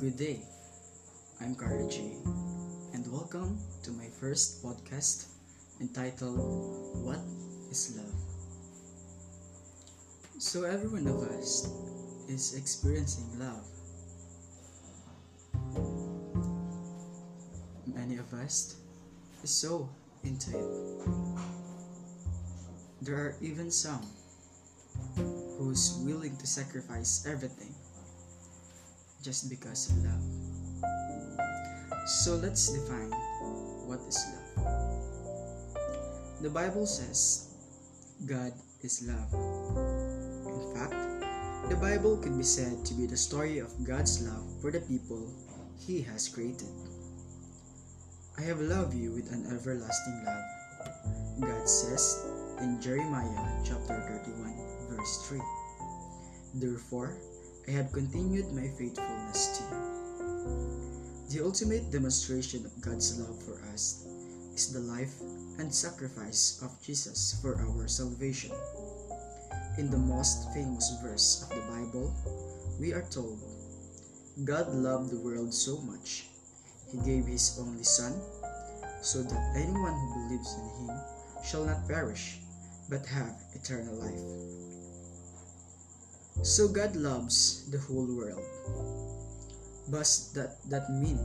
Good day. I'm Carla J. And welcome to my first podcast entitled What is Love? So, every one of us is experiencing love. Many of us is so into it. There are even some who's willing to sacrifice everything just because of love. So let's define what is love. The Bible says God is love. In fact, the Bible could be said to be the story of God's love for the people He has created. I have loved you with an everlasting love. God says in Jeremiah chapter 31 verse 3. Therefore, I have continued my faithfulness to you. The ultimate demonstration of God's love for us is the life and sacrifice of Jesus for our salvation. In the most famous verse of the Bible, we are told, God loved the world so much, He gave His only Son, so that anyone who believes in Him shall not perish, but have eternal life. So God loves the whole world. But that that mean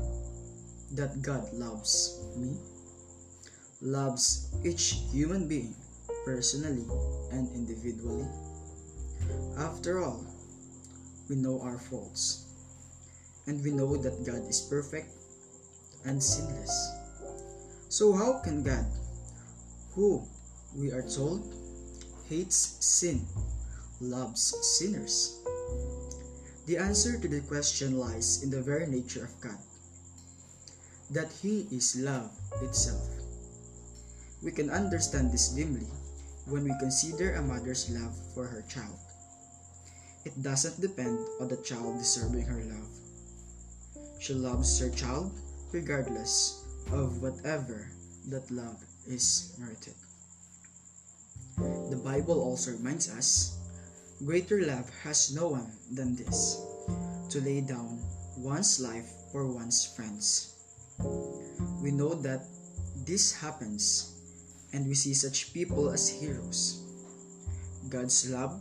that God loves me? Loves each human being personally and individually? After all, we know our faults. And we know that God is perfect and sinless. So how can God, who we are told hates sin, loves sinners? The answer to the question lies in the very nature of God that He is love itself. We can understand this dimly when we consider a mother's love for her child. It doesn't depend on the child deserving her love. She loves her child regardless of whatever that love is merited. The Bible also reminds us greater love has no one than this to lay down one's life for one's friends. We know that this happens and we see such people as heroes. God's love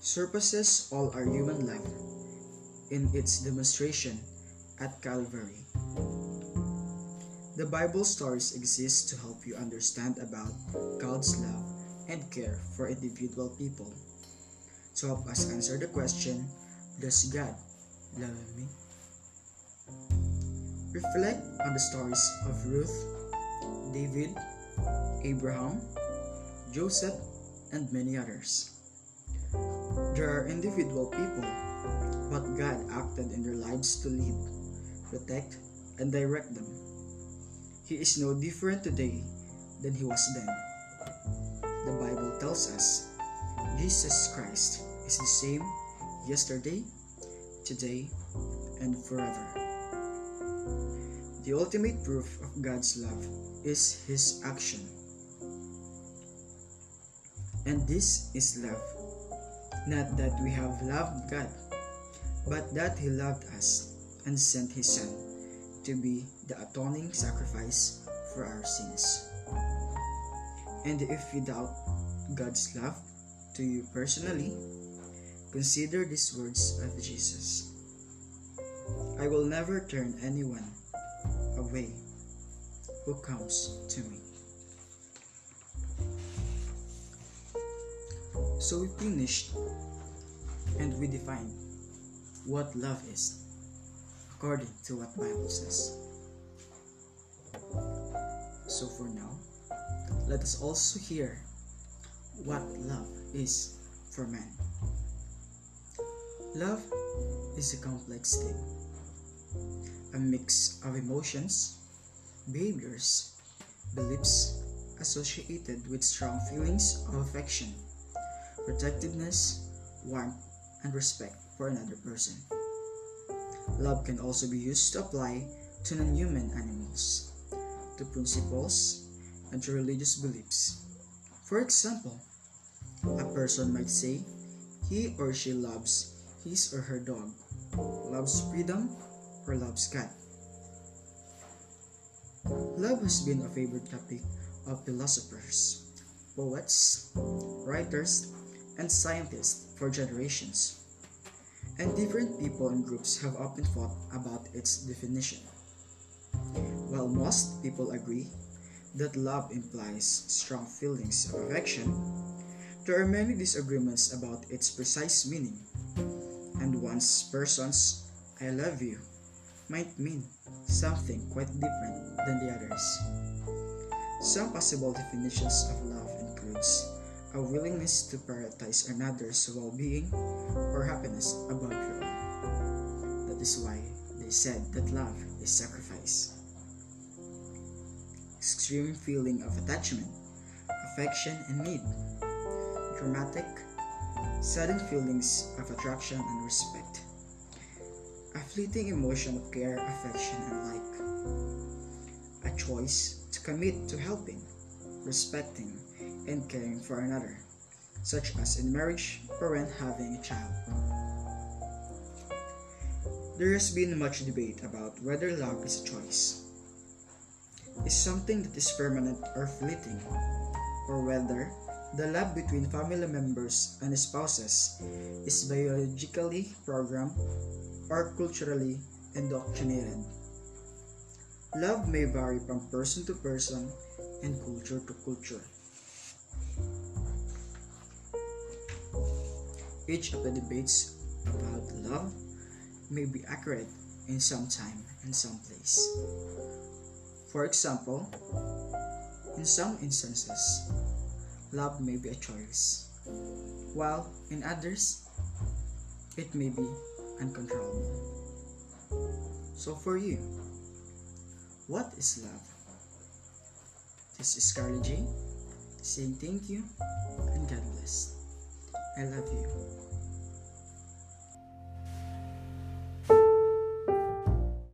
surpasses all our human love in its demonstration at Calvary. The Bible stories exist to help you understand about God's love and care for individual people. To help us answer the question, Does God love me? Reflect on the stories of Ruth, David, Abraham, Joseph, and many others. There are individual people, but God acted in their lives to lead, protect, and direct them. He is no different today than he was then. The Bible tells us Jesus Christ is the same yesterday, today, and forever. The ultimate proof of God's love is His action. And this is love. Not that we have loved God, but that He loved us and sent His Son to be the atoning sacrifice for our sins. And if you doubt God's love to you personally, consider these words of Jesus I will never turn anyone away who comes to me. So we finished and we define what love is according to what Bible says. So for now, let us also hear what love is for men. Love is a complex thing, a mix of emotions, behaviors, beliefs associated with strong feelings of affection, protectiveness, warmth, and respect for another person. Love can also be used to apply to non human animals, to principles, and to religious beliefs. For example, a person might say he or she loves his or her dog, loves freedom, or loves God. Love has been a favorite topic of philosophers, poets, writers, and scientists for generations. And different people and groups have often thought about its definition. While most people agree that love implies strong feelings of affection, there are many disagreements about its precise meaning. And one person's I love you might mean something quite different than the others. Some possible definitions of love includes a willingness to prioritize another's well-being or happiness above your own. That is why they said that love is sacrifice. Extreme feeling of attachment, affection, and need. Dramatic, sudden feelings of attraction and respect a fleeting emotion of care, affection, and like. A choice to commit to helping, respecting, and caring for another, such as in marriage or when having a child. There has been much debate about whether love is a choice, is something that is permanent or fleeting, or whether the love between family members and spouses is biologically programmed or culturally indoctrinated. Love may vary from person to person and culture to culture. Each of the debates about love may be accurate in some time and some place. For example, in some instances, love may be a choice, while in others, it may be uncontrollable. So, for you, what is love? This is Carly J saying thank you and God bless. I love you.